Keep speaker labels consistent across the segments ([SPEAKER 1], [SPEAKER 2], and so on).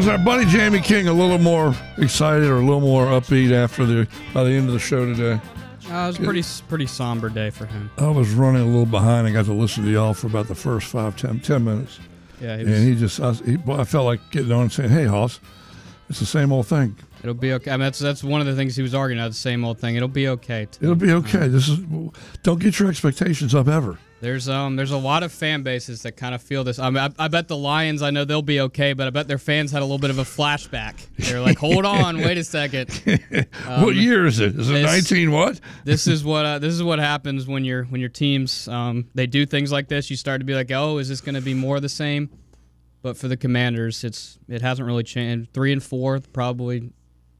[SPEAKER 1] Was our buddy Jamie King a little more excited or a little more upbeat after the by the end of the show today?
[SPEAKER 2] Uh, it was a pretty pretty somber day for him.
[SPEAKER 1] I was running a little behind. I got to listen to y'all for about the first five, ten, ten minutes.
[SPEAKER 2] Yeah, he was,
[SPEAKER 1] And he just, I, he, I felt like getting on and saying, "Hey, Hoss, it's the same old thing.
[SPEAKER 2] It'll be okay. I mean, that's that's one of the things he was arguing about. The same old thing. It'll be okay. too.
[SPEAKER 1] It'll be okay. This is don't get your expectations up ever."
[SPEAKER 2] There's um there's a lot of fan bases that kind of feel this. I mean, I, I bet the Lions. I know they'll be okay, but I bet their fans had a little bit of a flashback. They're like, hold on, wait a second.
[SPEAKER 1] what year is it? Is it
[SPEAKER 2] Um,
[SPEAKER 1] nineteen? What?
[SPEAKER 2] This is what uh, this is what happens when your when your teams um they do things like this. You start to be like, oh, is this going to be more of the same? But for the Commanders, it's it hasn't really changed. Three and four probably.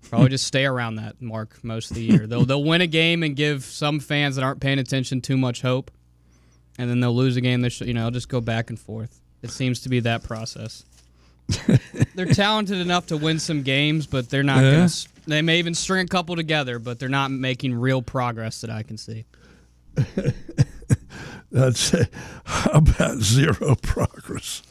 [SPEAKER 2] Probably just stay around that mark most of the year. They'll they'll win a game and give some fans that aren't paying attention too much hope, and then they'll lose a game. They you know just go back and forth. It seems to be that process. they're talented enough to win some games, but they're not.
[SPEAKER 1] Yeah.
[SPEAKER 2] Gonna, uh-huh. they may even string a couple together, but they're not making real progress that I can see.
[SPEAKER 1] That's how about zero progress.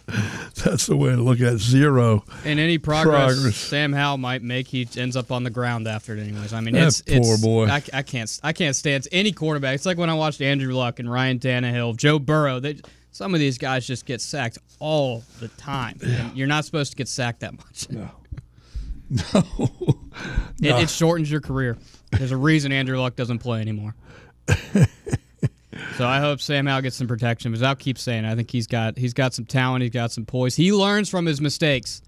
[SPEAKER 1] That's the way to look at it. zero.
[SPEAKER 2] And any progress,
[SPEAKER 1] Progress.
[SPEAKER 2] Sam Howell might make, he ends up on the ground after it, anyways. I mean,
[SPEAKER 1] That
[SPEAKER 2] it's
[SPEAKER 1] poor
[SPEAKER 2] it's,
[SPEAKER 1] boy.
[SPEAKER 2] I, I can't I can't stand any quarterback. It's like when I watched Andrew Luck and Ryan Tannehill, Joe Burrow. They, some of these guys just get sacked all the time. And you're not supposed to get sacked that much.
[SPEAKER 1] No.
[SPEAKER 2] It, it shortens your career. There's a reason Andrew Luck doesn't play anymore. so I hope Sam Howell gets some protection. Because I'll keep saying, it. I think he's got he's got some talent. He's got some poise. He learns from his mistakes.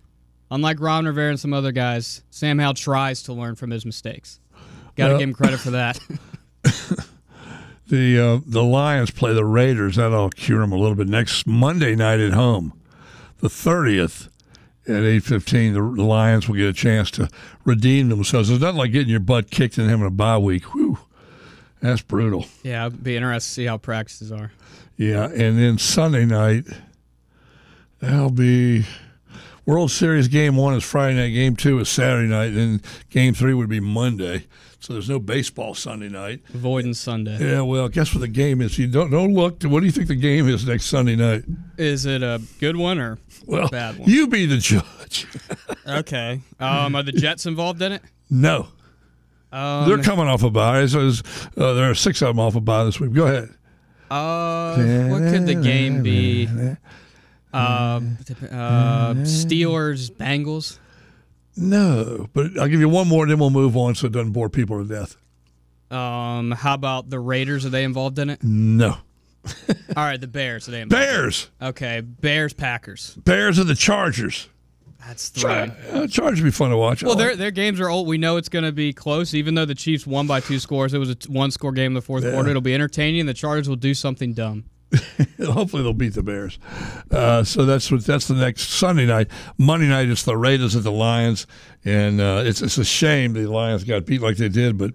[SPEAKER 2] Unlike Ron Rivera and some other guys, Sam Howell tries to learn from his mistakes. Got to
[SPEAKER 1] Well-
[SPEAKER 2] give him credit for that.
[SPEAKER 1] The uh, the Lions play the Raiders. That'll cure him a little bit. Next Monday night at home, the thirtieth at eight fifteen. The, the Lions will get a chance to redeem themselves. It's not like getting your butt kicked and having a bye week. Whew, that's brutal.
[SPEAKER 2] yeah, it'd be interested to see how practices are.
[SPEAKER 1] Yeah, and then Sunday night, that'll be World Series game one is Friday night, game two is Saturday night, and game three would be Monday. So there's no baseball Sunday night.
[SPEAKER 2] Avoidance Sunday.
[SPEAKER 1] Yeah, well, guess what the game is? You don't don't look. What do you think the game is next Sunday night?
[SPEAKER 2] Is it a good one or
[SPEAKER 1] Well,
[SPEAKER 2] bad one?
[SPEAKER 1] you be the judge.
[SPEAKER 2] okay. Um, are the Jets involved in it?
[SPEAKER 1] no,
[SPEAKER 2] Um,
[SPEAKER 1] they're coming off a bye. So uh, there are six of them off a bye this week. Go ahead.
[SPEAKER 2] Uh, what could the game be? Uh, uh, Steelers, Bengals.
[SPEAKER 1] No, but I'll give you one more, and then we'll move on so it doesn't bore people to death.
[SPEAKER 2] Um, how about the Raiders? Are they involved in it?
[SPEAKER 1] No,
[SPEAKER 2] All right, the Bears. Are they involved?
[SPEAKER 1] Bears.
[SPEAKER 2] Okay, Bears, Packers.
[SPEAKER 1] Bears and the Chargers.
[SPEAKER 2] That's three.
[SPEAKER 1] Uh, Chargers would be fun to watch.
[SPEAKER 2] Well, their their games are old. We know it's going to be close, even though the Chiefs won by two scores. It was a t- one score game in the fourth
[SPEAKER 1] Yeah.
[SPEAKER 2] quarter. It'll be entertaining. The Chargers will do something dumb.
[SPEAKER 1] Hopefully they'll beat the Bears. Uh, so that's what that's the next Sunday night. Monday night it's the Raiders at the Lions, and uh, it's it's a shame the Lions got beat like they did, but.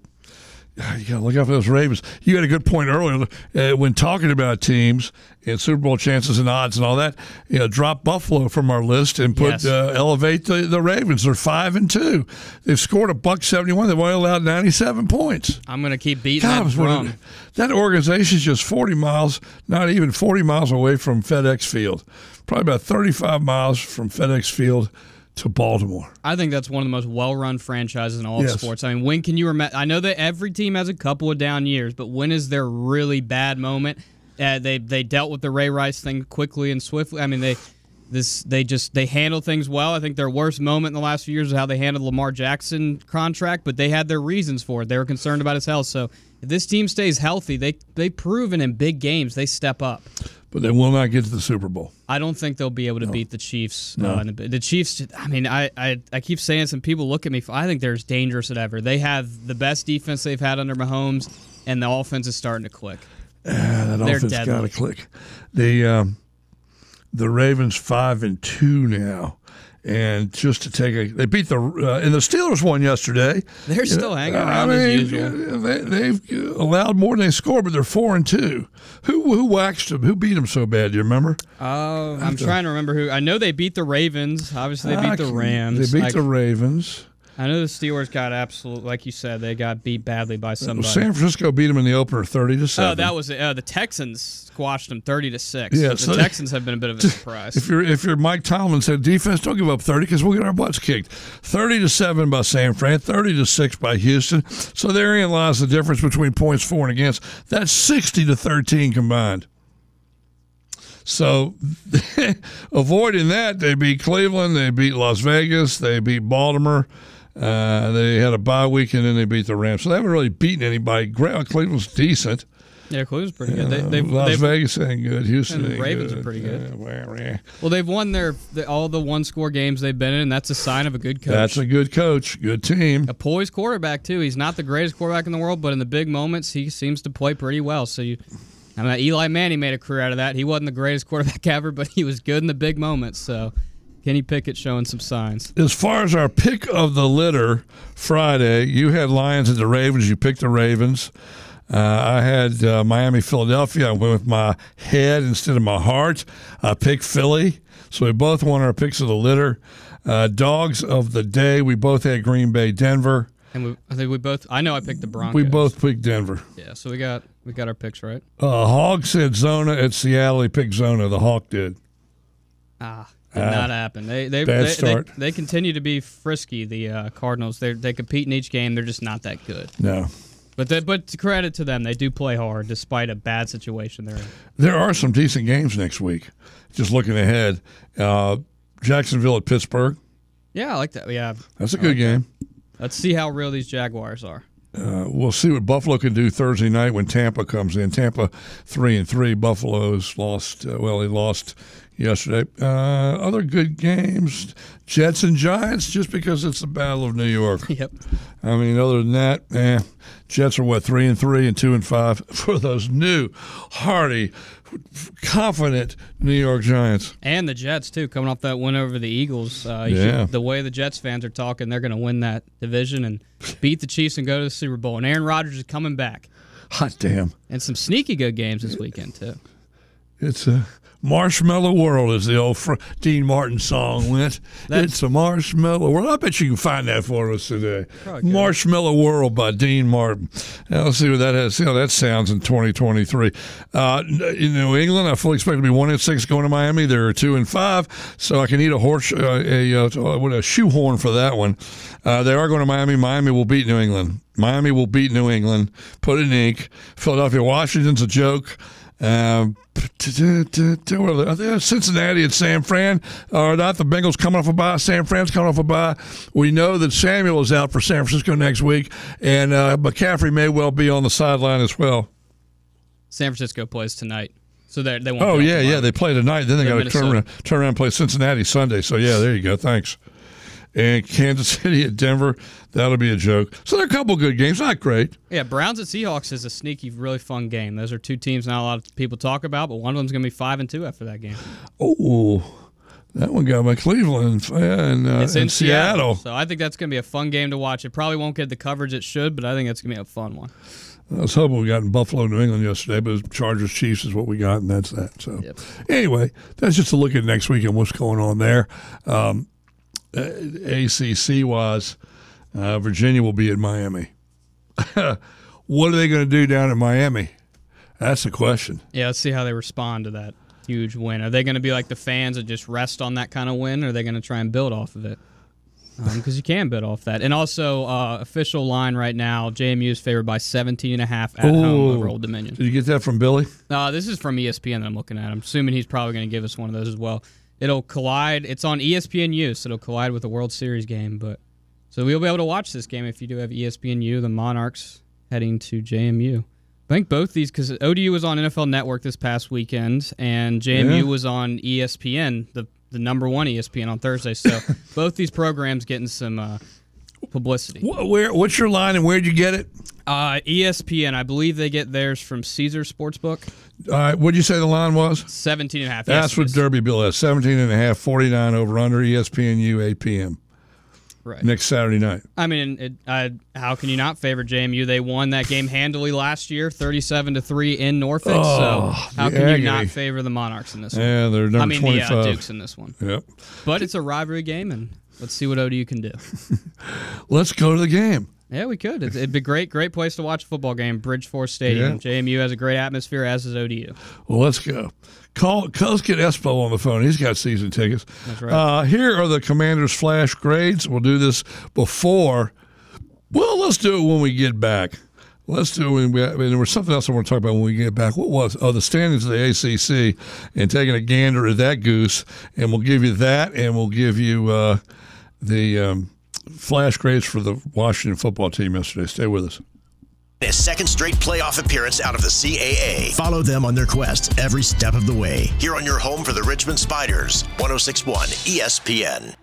[SPEAKER 1] You gotta look out for those Ravens. You had a good point earlier uh, when talking about teams and Super Bowl chances and odds and all that. You know, drop Buffalo from our list and put
[SPEAKER 2] Yes.
[SPEAKER 1] uh, elevate the, the Ravens. They're five and two. They've scored a buck seventy one. They've only allowed ninety seven points.
[SPEAKER 2] I'm going to keep beating
[SPEAKER 1] God,
[SPEAKER 2] that
[SPEAKER 1] was wondering-
[SPEAKER 2] drum.
[SPEAKER 1] that organization's just 40 miles, not even 40 miles away from FedEx Field. Probably about 35 miles from FedEx Field to Baltimore.
[SPEAKER 2] I think that's one of the most well-run franchises in all
[SPEAKER 1] Yes.
[SPEAKER 2] of sports. I mean, when can you remember? I know that every team has a couple of down years, but when is their really bad moment? Uh, they they dealt with the Ray Rice thing quickly and swiftly. I mean, they this they just they handle things well. I think their worst moment in the last few years is how they handled Lamar Jackson contract, but they had their reasons for it. They were concerned about his health. So if this team stays healthy, they they proven in big games they step up.
[SPEAKER 1] But they will not get to the Super Bowl.
[SPEAKER 2] I don't think they'll be able to beat the Chiefs. Uh, and the, the Chiefs, I mean, I, I I keep saying some people look at me. I think they're as dangerous as ever. They have the best defense they've had under Mahomes, and the offense is starting to click.
[SPEAKER 1] That
[SPEAKER 2] They're
[SPEAKER 1] offense got to click. The um, the Ravens five and two now, and just to take a they beat the uh, and the Steelers won yesterday.
[SPEAKER 2] They're still hanging
[SPEAKER 1] I
[SPEAKER 2] around
[SPEAKER 1] mean,
[SPEAKER 2] as usual.
[SPEAKER 1] They, they've allowed more than they scored, but they're four and two. Who who waxed them? Who beat them so bad? Do you remember?
[SPEAKER 2] Uh, I'm trying to remember who. I know they beat the Ravens. Obviously, they beat the
[SPEAKER 1] Ah,
[SPEAKER 2] Rams.
[SPEAKER 1] They beat
[SPEAKER 2] I-
[SPEAKER 1] the Ravens.
[SPEAKER 2] I know the Steelers got absolute, like you said, they got beat badly by somebody.
[SPEAKER 1] San Francisco beat them in the opener, thirty to seven.
[SPEAKER 2] Oh, that was it. Uh, the Texans squashed them thirty to six.
[SPEAKER 1] Yeah,
[SPEAKER 2] the
[SPEAKER 1] so-
[SPEAKER 2] Texans have been a bit of a surprise.
[SPEAKER 1] If you're if you're Mike Tomlin said defense, don't give up thirty because we'll get our butts kicked. Thirty to seven by San Fran, thirty to six by Houston. So therein lies the difference between points for and against. That's sixty to thirteen combined. So avoiding that, they beat Cleveland, they beat Las Vegas, they beat Baltimore. Uh, they had a bye week and then they beat the Rams. So they haven't really beaten anybody. Gra- Cleveland's decent.
[SPEAKER 2] yeah, Cleveland's pretty good. They,
[SPEAKER 1] Uh,
[SPEAKER 2] they've,
[SPEAKER 1] Las
[SPEAKER 2] they've,
[SPEAKER 1] Vegas ain't good. Houston
[SPEAKER 2] and Ravens are pretty good.
[SPEAKER 1] Yeah, well,
[SPEAKER 2] they've won their the, all the one score games they've been in, and that's a sign of a good coach.
[SPEAKER 1] That's a good coach, good team.
[SPEAKER 2] a poised quarterback too. He's not the greatest quarterback in the world, but in the big moments, he seems to play pretty well. So you, I mean, Eli Manning made a career out of that. He wasn't the greatest quarterback ever, but he was good in the big moments. So Kenny Pickett showing some signs.
[SPEAKER 1] As far as our pick of the litter Friday, you had Lions and the Ravens. You picked the Ravens. Uh, I had uh, Miami, Philadelphia. I went with my head instead of my heart. I picked Philly. So we both won our picks of the litter. Uh, dogs of the day, we both had Green Bay, Denver.
[SPEAKER 2] And we, I think we both. I know I picked the Broncos.
[SPEAKER 1] We both picked Denver.
[SPEAKER 2] Yeah, so we got we got our picks right.
[SPEAKER 1] Uh, Hog said Zona at Seattle. He picked Zona. The Hawk did.
[SPEAKER 2] Ah, did not happen. They they
[SPEAKER 1] bad
[SPEAKER 2] they,
[SPEAKER 1] start.
[SPEAKER 2] they they continue to be frisky. The uh, Cardinals. They they compete in each game. They're just not that good.
[SPEAKER 1] No.
[SPEAKER 2] But they, but to credit to them, they do play hard despite a bad situation they're in.
[SPEAKER 1] There are some decent games next week. Just looking ahead, uh, Jacksonville at Pittsburgh.
[SPEAKER 2] Yeah, I like that. Yeah,
[SPEAKER 1] That's a good game.
[SPEAKER 2] let's see how real these Jaguars are.
[SPEAKER 1] Uh, we'll see what Buffalo can do Thursday night when Tampa comes in. Tampa three and three. Buffalo's lost. Uh, well, they lost yesterday. Uh, other good games: Jets and Giants. Just because it's the Battle of New York.
[SPEAKER 2] Yep.
[SPEAKER 1] I mean, other than that, eh, Jets are what three and three and two and five for those new, hardy, confident New York Giants.
[SPEAKER 2] And the Jets too, coming off that win over the Eagles. Uh,
[SPEAKER 1] Yeah.
[SPEAKER 2] should- the way the Jets fans are talking, they're going to win that division and beat the Chiefs and go to the Super Bowl. And Aaron Rodgers is coming back,
[SPEAKER 1] Hot damn!
[SPEAKER 2] and some sneaky good games this weekend too.
[SPEAKER 1] It's a marshmallow world, as the old Fr- Dean Martin song went.
[SPEAKER 2] That's-
[SPEAKER 1] it's a marshmallow world. I bet you can find that for us today. Marshmallow World by Dean Martin. Now, let's see what that has. See how that sounds in 2023. Uh, in New England, I fully expect to be one and six going to Miami. There are two and five, so I can eat a horse, uh, a, uh, what a shoehorn for that one. Uh, they are going to Miami. Miami will beat New England. Miami will beat New England. Put it in ink. Philadelphia, Washington's a joke. Um, think Cincinnati and San Fran are not the Bengals coming off a bye. San Fran's coming off a bye. We know that Samuel is out for San Francisco next week, and uh, McCaffrey may well be on the sideline as well.
[SPEAKER 2] San Francisco plays tonight, so they they won't.
[SPEAKER 1] Oh yeah, yeah. They play tonight. Then they got to turn around, turn around and play Cincinnati Sunday. So yeah, there you go. Thanks. And Kansas City at Denver, that'll be a joke. So there are a couple good games. Not great.
[SPEAKER 2] Yeah, Browns at Seahawks is a sneaky, really fun game. Those are two teams not a lot of people talk about, but one of them's going to be five and two after that game.
[SPEAKER 1] Oh, that one got my Cleveland and, uh,
[SPEAKER 2] It's in,
[SPEAKER 1] and Seattle.
[SPEAKER 2] so I think that's going to be a fun game to watch. It probably won't get the coverage it should, but I think it's going to be a fun one.
[SPEAKER 1] I was hoping we got in Buffalo, New England yesterday, but Chargers Chiefs is what we got, and that's that. So,
[SPEAKER 2] Yep.
[SPEAKER 1] anyway, that's just a look at next week and what's going on there. Um, ACC wise, uh, Virginia will be at Miami. what are they going to do down in Miami? That's the question.
[SPEAKER 2] Yeah, let's see how they respond to that huge win. Are they going to be like the fans that just rest on that kind of win, or are they going to try and build off of it? Because you can build off that. And also, uh, official line right now, JMU is favored by 17 and a half at home over Old Dominion.
[SPEAKER 1] Did you get that from Billy?
[SPEAKER 2] Uh, this is from ESPN that I'm looking at. I'm assuming he's probably going to give us one of those as well. It'll collide. It's on ESPNU, so it'll collide with the World Series game. But so we'll be able to watch this game if you do have ESPNU. The Monarchs heading to JMU. I think both these because ODU was on NFL Network this past weekend, and JMU
[SPEAKER 1] Yeah.
[SPEAKER 2] was on ESPN, the the number one ESPN on Thursday. So both these programs getting some uh, publicity.
[SPEAKER 1] Where? What's your line and where'd you get it?
[SPEAKER 2] Uh, ESPN, I believe they get theirs from Caesar Sportsbook.
[SPEAKER 1] All right, what'd you say the line was?
[SPEAKER 2] 17 and a half.
[SPEAKER 1] That's
[SPEAKER 2] Yes,
[SPEAKER 1] what
[SPEAKER 2] is.
[SPEAKER 1] Derby Bill has. 17 and a half, 49 over under E ESPNU 8 p.m.
[SPEAKER 2] Right.
[SPEAKER 1] next Saturday night.
[SPEAKER 2] I mean, it, uh, how can you not favor JMU? They won that game handily last year, thirty-seven to three in Norfolk.
[SPEAKER 1] Oh,
[SPEAKER 2] so how can
[SPEAKER 1] agony.
[SPEAKER 2] you not favor the Monarchs in this one?
[SPEAKER 1] Yeah, they're number
[SPEAKER 2] I mean, the
[SPEAKER 1] 25.
[SPEAKER 2] uh, Dukes in this one.
[SPEAKER 1] Yep.
[SPEAKER 2] But it's a rivalry game, and let's see what ODU can do.
[SPEAKER 1] Let's go to the game.
[SPEAKER 2] Yeah, we could. It'd, it'd be great, great place to watch a football game. Bridgeforth Stadium.
[SPEAKER 1] Yeah.
[SPEAKER 2] JMU has a great atmosphere, as does ODU.
[SPEAKER 1] Well, let's go. Call. Let's get Espo on the phone. He's got season tickets.
[SPEAKER 2] That's right.
[SPEAKER 1] Uh, here are the Commanders' flash grades. We'll do this before. Well, let's do it when we get back. Let's do it when we. I mean, there was something else I want to talk about when we get back. What was? Oh, the standings of the ACC, and taking a gander at that goose, and we'll give you that, and we'll give you uh, the um, flash grades for the Washington football team yesterday. Stay with us.
[SPEAKER 3] A second straight playoff appearance out of the CAA. Follow them on their quest every step of the way. Here on your home for the Richmond Spiders, 1061 ESPN.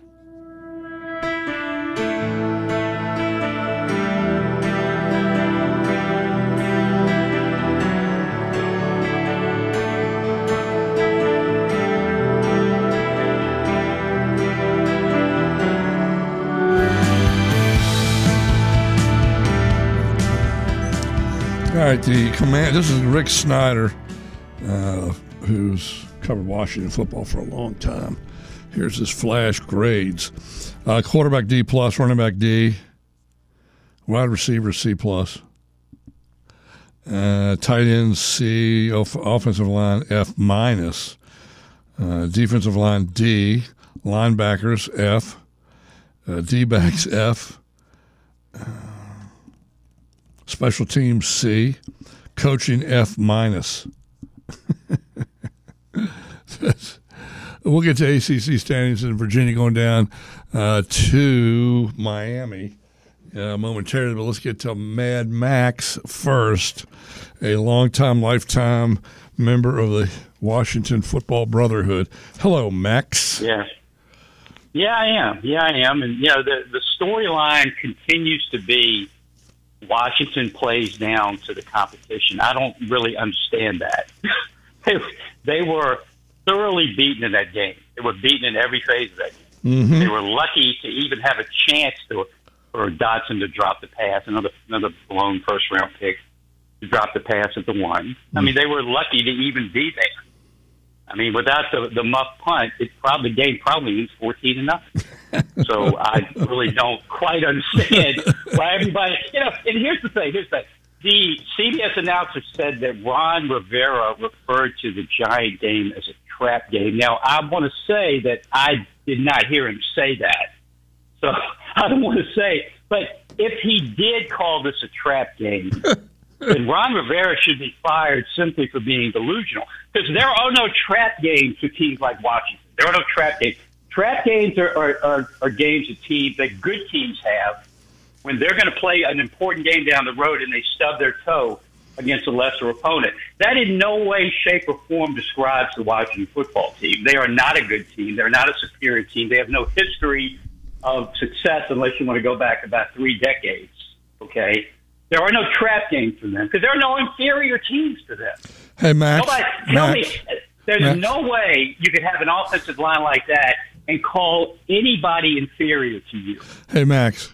[SPEAKER 1] All right, the command. This is Rick Snider, uh, who's covered Washington football for a long time. Here's his flash grades: uh, quarterback D plus, running back D, wide receiver C plus, uh, tight end C, off- offensive line F minus, uh, defensive line D, linebackers F, uh, D backs F. Special teams C, coaching F minus. we'll get to ACC standings in Virginia going down uh, to Miami uh, momentarily, but let's get to Mad Max first, a longtime, lifetime member of the Washington Football Brotherhood. Hello, Max.
[SPEAKER 4] Yeah. Yeah, I am. Yeah, I am. And, you know, the, the storyline continues to be Washington plays down to the competition. I don't really understand that. they, they were thoroughly beaten in that game. They were beaten in every phase of that game. Mm-hmm. They were lucky to even have a chance to, for Dotson to drop the pass, another another blown first round pick to drop the pass at the one. I mm-hmm. mean, they were lucky to even be there. I mean, without the the muff punt, it probably game probably means fourteen to nothing. so I really don't quite understand why everybody, you know. And here's the thing: here's the thing. The CBS announcer said that Ron Rivera referred to the Giant game as a trap game. Now, I want to say that I did not hear him say that, so I don't want to say. But if he did call this a trap game, then Ron Rivera should be fired simply for being delusional. Because there are no trap games for teams like Washington. There are no trap games. Trap games are, are, are, are games that teams that good teams have when they're going to play an important game down the road and they stub their toe against a lesser opponent. That in no way, shape, or form describes the Washington football team. They are not a good team. They're not a superior team. They have no history of success unless you want to go back about three decades. Okay? There are no trap games for them because there are no inferior teams to them.
[SPEAKER 1] Hey, Max.
[SPEAKER 4] Nobody, tell me, there's
[SPEAKER 1] Max.
[SPEAKER 4] no way you could have an offensive line like that and call anybody inferior to you.
[SPEAKER 1] Hey, Max.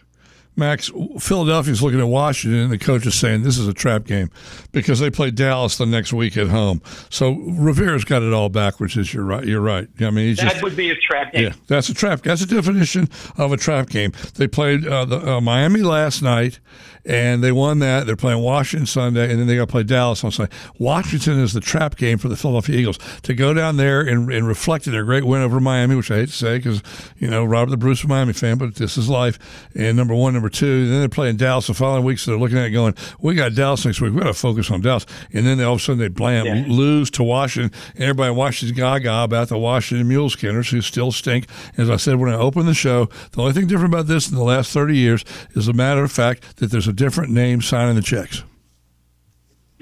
[SPEAKER 1] Max, Philadelphia's looking at Washington, and the coach is saying this is a trap game because they play Dallas the next week at home. So Rivera's got it all backwards. Is you're right. You're right. I mean,
[SPEAKER 4] That
[SPEAKER 1] just
[SPEAKER 4] would be a trap game.
[SPEAKER 1] yeah. That's a trap. That's a definition of a trap game. They played uh, the, uh, Miami last night, and they won that. They're playing Washington Sunday, and then they got to play Dallas on Sunday. Washington is the trap game for the Philadelphia Eagles to go down there and, and reflect in their great win over Miami, which I hate to say because you know Robert the Bruce, a Miami fan, but this is life. And number one, number two, then they're playing Dallas the following week, so they're looking at it going, "We got Dallas next week. We got to focus on Dallas." And then they, all of a sudden they blam
[SPEAKER 4] Yeah.
[SPEAKER 1] lose to Washington, and everybody in Washington's gaga about the Washington Mule Skinners, who still stink. As I said when I opened the show, the only thing different about this in the last 30 years is a matter of fact that there's a different name signing the checks.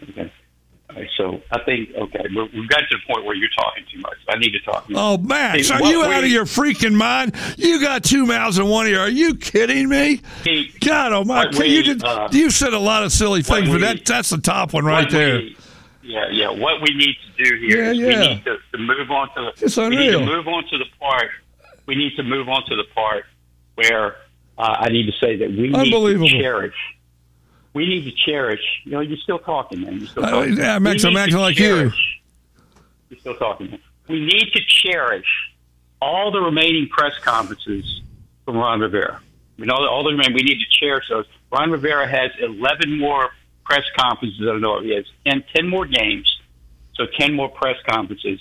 [SPEAKER 4] Okay. Right, so I think okay, we're, we've got to the point where you're talking too much. I need to talk.
[SPEAKER 1] Oh, Max,
[SPEAKER 4] Hey,
[SPEAKER 1] are
[SPEAKER 4] what
[SPEAKER 1] you out of your freaking mind? You got two mouths and one ear. Are you kidding me? God, oh my!
[SPEAKER 4] We,
[SPEAKER 1] you did,
[SPEAKER 4] uh,
[SPEAKER 1] you've said a lot of silly things, but
[SPEAKER 4] we-
[SPEAKER 1] that that's the top one right there.
[SPEAKER 4] we- yeah, yeah. What we need to do here
[SPEAKER 1] Yeah,
[SPEAKER 4] is
[SPEAKER 1] yeah.
[SPEAKER 4] we need to, to move on to the.
[SPEAKER 1] It's
[SPEAKER 4] we need to move on to the part. We need to move on to the part where uh, I need to say that we need to cherish. We need to cherish. You know, you're still talking, man. You're still
[SPEAKER 1] Uh,
[SPEAKER 4] talking.
[SPEAKER 1] yeah,
[SPEAKER 4] We
[SPEAKER 1] Max, I'm acting like you.
[SPEAKER 4] cherish- You're still talking. Man. We need to cherish all the remaining press conferences from Ron Rivera. We know all the remaining, we need to cherish those. Ron Rivera has 11 more press conferences. I don't know. If he has 10, 10 more games, so 10 more press conferences,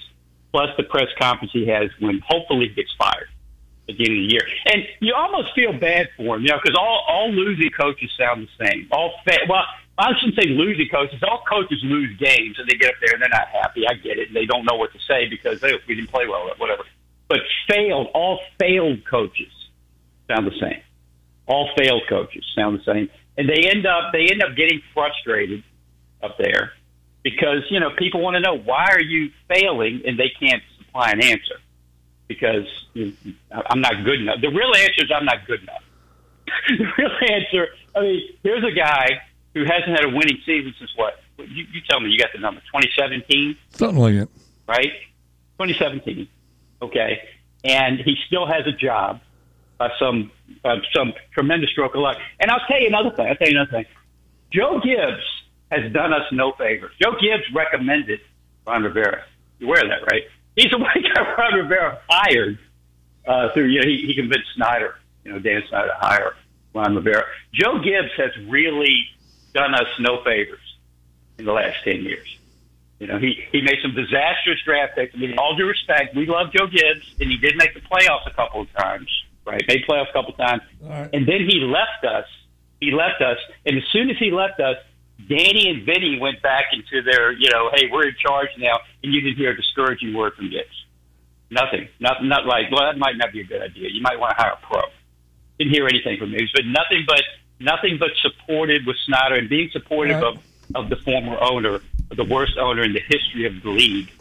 [SPEAKER 4] plus the press conference he has when hopefully he gets fired end of the year. And you almost feel bad for him, you know, because all, all losing coaches sound the same. All fa- well, I shouldn't say losing coaches. All coaches lose games, and they get up there and they're not happy. I get it. And they don't know what to say because hey, we didn't play well, or whatever. But failed, all failed coaches sound the same. All failed coaches sound the same, and they end up they end up getting frustrated up there because you know people want to know why are you failing, and they can't supply an answer because you I'm not good enough. The real answer is I'm not good enough. the real answer, I mean, here's a guy who hasn't had a winning season since what? You, you tell me, you got the number 2017,
[SPEAKER 1] Something like it.
[SPEAKER 4] right? 2017, okay, and he still has a job by some uh, some tremendous stroke of luck. And I'll tell you another thing. I'll tell you another thing. Joe Gibbs has done us no favors. Joe Gibbs recommended Ron Rivera. You're aware of that, right? He's the one got Ron Rivera fired uh, through, you know, he, he convinced Snyder, you know, Dan Snyder to hire Ron Rivera. Joe Gibbs has really done us no favors in the last 10 years. You know, he, he made some disastrous draft picks. I mean, all due respect, we love Joe Gibbs, and he did make the playoffs a couple of times, right? Made playoffs a couple of times.
[SPEAKER 1] right.
[SPEAKER 4] And then he left us. He left us. And as soon as he left us, Danny and Vinny went back into their, you know, hey, we're in charge now, and you didn't hear a discouraging word from Gibbs. Nothing. Not, not like, well, that might not be a good idea. You might want to hire a pro. Didn't hear anything from him. He's nothing but nothing but supported with Snyder and being supportive
[SPEAKER 1] Right.
[SPEAKER 4] of, of the former owner, the worst owner in the history of the league,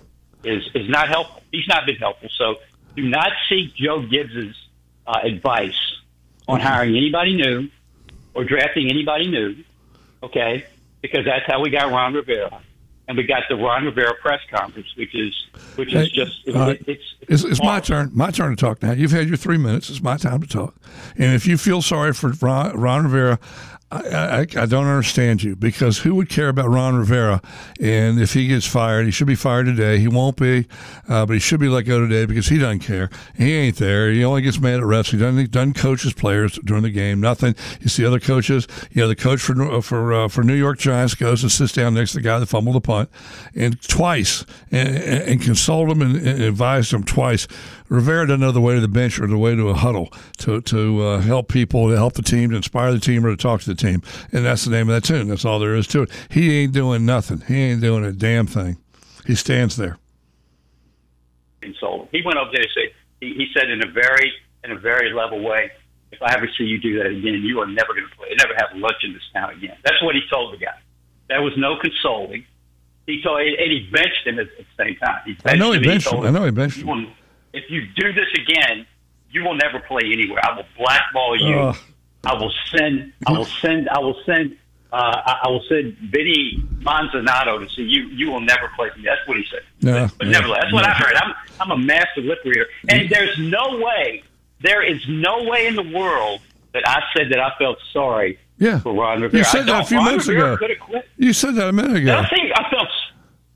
[SPEAKER 4] is is not helpful. He's not been helpful. So do not seek Joe Gibbs's uh, advice on hiring anybody new or drafting anybody new. Okay, because that's how we got Ron Rivera, and we got the Ron Rivera press conference, which is which is
[SPEAKER 1] Hey,
[SPEAKER 4] just it,
[SPEAKER 1] right.
[SPEAKER 4] it's
[SPEAKER 1] It's, it's my turn. My turn to talk now. You've had your three minutes. It's my time to talk. And if you feel sorry for Ron, Ron Rivera, I, I, I don't understand you because who would care about Ron Rivera? And if he gets fired, he should be fired today. He won't be, uh, but he should be let go today because he doesn't care. He ain't there. He only gets mad at refs. He doesn't, doesn't coach his players during the game. Nothing. You see other coaches. You know, the coach for for uh, for New York Giants goes and sits down next to the guy that fumbled the punt, and twice and, and, and consult him and, and advised him twice. Rivera doesn't know the way to the bench or the way to a huddle to to uh, help people, to help the team, to inspire the team, or to talk to the team. And that's the name of that tune. That's all there is to it. He ain't doing nothing. He ain't doing a damn thing. He stands there.
[SPEAKER 4] And so He went over there and said, he, he said in a very, in a very level way, if I ever see you do that again, you are never going to play, never have lunch in this town again. That's what he told the guy. There was no consoling. He told, and he benched him at, the same time. He
[SPEAKER 1] I know he
[SPEAKER 4] him,
[SPEAKER 1] benched
[SPEAKER 4] told
[SPEAKER 1] him. I know he benched
[SPEAKER 4] "You
[SPEAKER 1] him.
[SPEAKER 4] If you do this again, you will never play anywhere. I will blackball you.
[SPEAKER 1] Ugh.
[SPEAKER 4] I will send. I will send. I will send. Uh, I I will send Vinny Manzanato to see you. You will never play for me. That's what he said.
[SPEAKER 1] No,
[SPEAKER 4] but
[SPEAKER 1] no,
[SPEAKER 4] nevertheless, that's what. I heard. I'm I'm a master lip reader, and there's no way. There is no way in the world that I said that I felt sorry
[SPEAKER 1] Yeah.
[SPEAKER 4] for Ron Rivera.
[SPEAKER 1] You said that a few
[SPEAKER 4] Ron
[SPEAKER 1] minutes
[SPEAKER 4] Rivera
[SPEAKER 1] ago.
[SPEAKER 4] Could have quit.
[SPEAKER 1] You said that a minute ago.
[SPEAKER 4] I think I felt.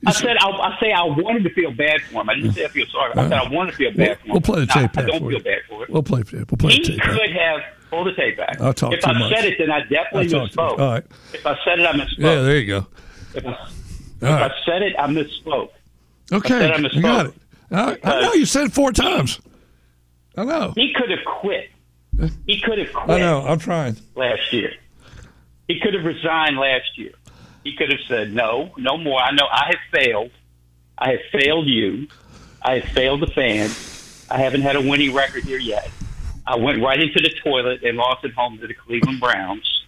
[SPEAKER 4] I said I, I say I wanted to feel bad for him. I didn't say I feel sorry. I said I wanted to feel bad for him.
[SPEAKER 1] We'll play the tape
[SPEAKER 4] I
[SPEAKER 1] back
[SPEAKER 4] don't
[SPEAKER 1] for
[SPEAKER 4] feel bad for it.
[SPEAKER 1] We'll play. We'll play
[SPEAKER 4] He
[SPEAKER 1] the tape. back.
[SPEAKER 4] could have pulled the tape back.
[SPEAKER 1] I'll talk
[SPEAKER 4] if I said it, then I definitely
[SPEAKER 1] I'll talk to you.
[SPEAKER 4] misspoke.
[SPEAKER 1] All right.
[SPEAKER 4] If I said it, I misspoke.
[SPEAKER 1] Yeah, there you go.
[SPEAKER 4] if I, if. I said it, I misspoke.
[SPEAKER 1] Okay,
[SPEAKER 4] I
[SPEAKER 1] I got it. I, I know you said it four times. I know.
[SPEAKER 4] He could have quit. Eh. He could have quit
[SPEAKER 1] I know. I'm trying.
[SPEAKER 4] last year. He could have resigned last year. He could have said, no, no more. I know I have failed. I have failed you. I have failed the fans. I haven't had a winning record here yet. I went right into the toilet and lost at home to the Cleveland Browns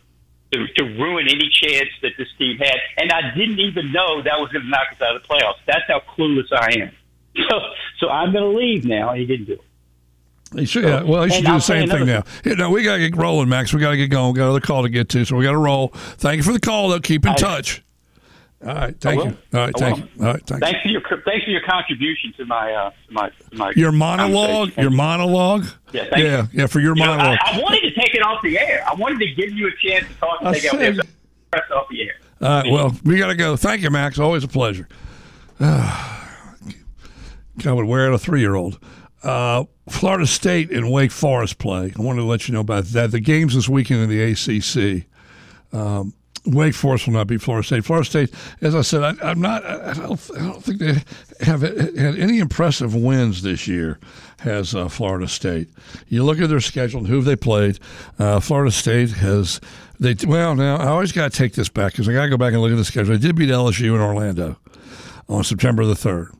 [SPEAKER 4] to, to ruin any chance that this team had. And I didn't even know that was going to knock us out of the playoffs. That's how clueless I am. So, so I'm going to leave now. He didn't do it.
[SPEAKER 1] He should, yeah, well, he should
[SPEAKER 4] And
[SPEAKER 1] do
[SPEAKER 4] I'll
[SPEAKER 1] the same thing now. Yeah, no, we got to get rolling, Max. We got to get going. We got another call to get to, so we got to roll. Thank you for the call, though. Keep in
[SPEAKER 4] I-
[SPEAKER 1] touch. All right, thank you. All right, thank you. All right, thank you.
[SPEAKER 4] Thanks for your thanks for your contribution to my uh, to my to my
[SPEAKER 1] Your monologue, your monologue.
[SPEAKER 4] Yeah, thank
[SPEAKER 1] yeah, yeah, for your
[SPEAKER 4] You know,
[SPEAKER 1] monologue.
[SPEAKER 4] I, I wanted to take it off the air. I wanted to give you a chance to talk and
[SPEAKER 1] I
[SPEAKER 4] take it off the air.
[SPEAKER 1] said-
[SPEAKER 4] press off the air.
[SPEAKER 1] All right, well, we got to go. Thank you, Max. Always a pleasure. I would wear out a three year old. Uh, Florida State and Wake Forest play. I wanted to let you know about that. The games this weekend in the ACC. Um, Wake Forest will not beat Florida State. Florida State, as I said, I, am not. I don't, I don't, think they have had any impressive wins this year. Has uh, Florida State? You look at their schedule and who they played. Uh, Florida State has they well now. I always got to take this back because I got to go back and look at the schedule. They did beat LSU in Orlando on September the third.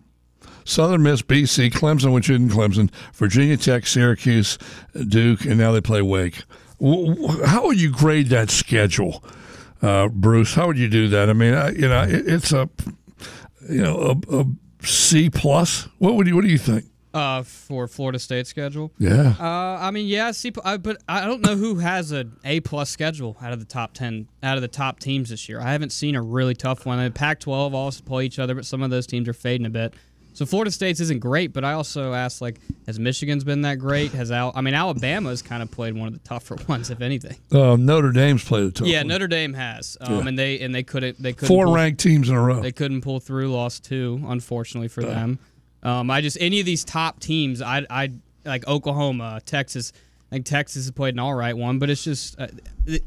[SPEAKER 1] Southern Miss, BC, Clemson, which isn't Clemson, Virginia Tech, Syracuse, Duke, and now they play Wake. How would you grade that schedule, uh, Bruce? How would you do that? I mean, I, you know, it, it's a, you know, a, a C plus. What would you? What do you think?
[SPEAKER 2] Uh, for Florida State schedule.
[SPEAKER 1] Yeah.
[SPEAKER 2] Uh, I mean, yeah, C, I, but I don't know who has a A plus schedule out of the top ten, out of the top teams this year. I haven't seen a really tough one. The Pac-12 also play each other, but some of those teams are fading a bit. So Florida State's isn't great, but I also asked like, has Michigan's been that great? Has Al? I mean, Alabama's kind of played one of the tougher ones, if anything.
[SPEAKER 1] Uh, Notre Dame's played a tough.
[SPEAKER 2] Yeah,
[SPEAKER 1] one.
[SPEAKER 2] Notre Dame has, um, yeah. and they and they couldn't they couldn't
[SPEAKER 1] four
[SPEAKER 2] pull,
[SPEAKER 1] ranked teams in a row.
[SPEAKER 2] They couldn't pull through, lost two, unfortunately for them. Um, I just any of these top teams, I I like Oklahoma, Texas. I think Texas has played an all right one, but it's just uh,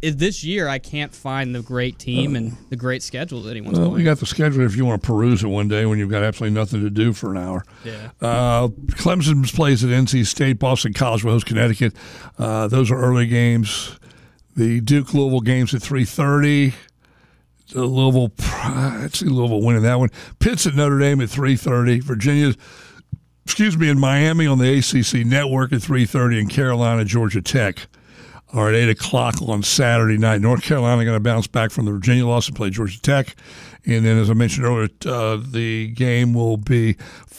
[SPEAKER 2] this year I can't find the great team and the great schedule that anyone's
[SPEAKER 1] well. You got the schedule if you want to peruse it one day when you've got absolutely nothing to do for an hour.
[SPEAKER 2] Yeah.
[SPEAKER 1] Uh, Clemson plays at NC State. Boston College will host Connecticut. Uh, those are early games. The Duke Louisville games at three thirty. The Louisville, I see Louisville winning that one. Pitt's at Notre Dame at three thirty. Virginia excuse me, in Miami on the ACC network at 3.30 and Carolina, Georgia Tech are at 8 o'clock on Saturday night. North Carolina going to bounce back from the Virginia loss and play Georgia Tech. And then, as I mentioned earlier, uh, the game will be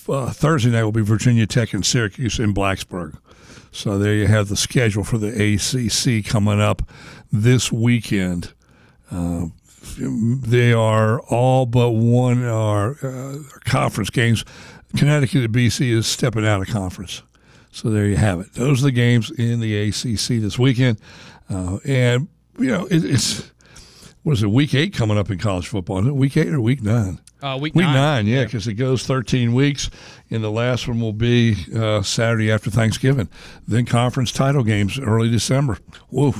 [SPEAKER 1] uh, Thursday night will be Virginia Tech and Syracuse in Blacksburg. So there you have the schedule for the ACC coming up this weekend. Uh, they are all but one are uh, conference games. Connecticut and BC is stepping out of conference. So there you have it. Those are the games in the ACC this weekend. Uh, and, you know, it, it's, what is it, week eight coming up in college football? Is it week eight or week nine?
[SPEAKER 2] Uh, week,
[SPEAKER 1] week
[SPEAKER 2] nine.
[SPEAKER 1] nine, yeah, because yeah. it goes 13 weeks, and the last one will be uh, Saturday after Thanksgiving. Then conference title games early December. Whoa,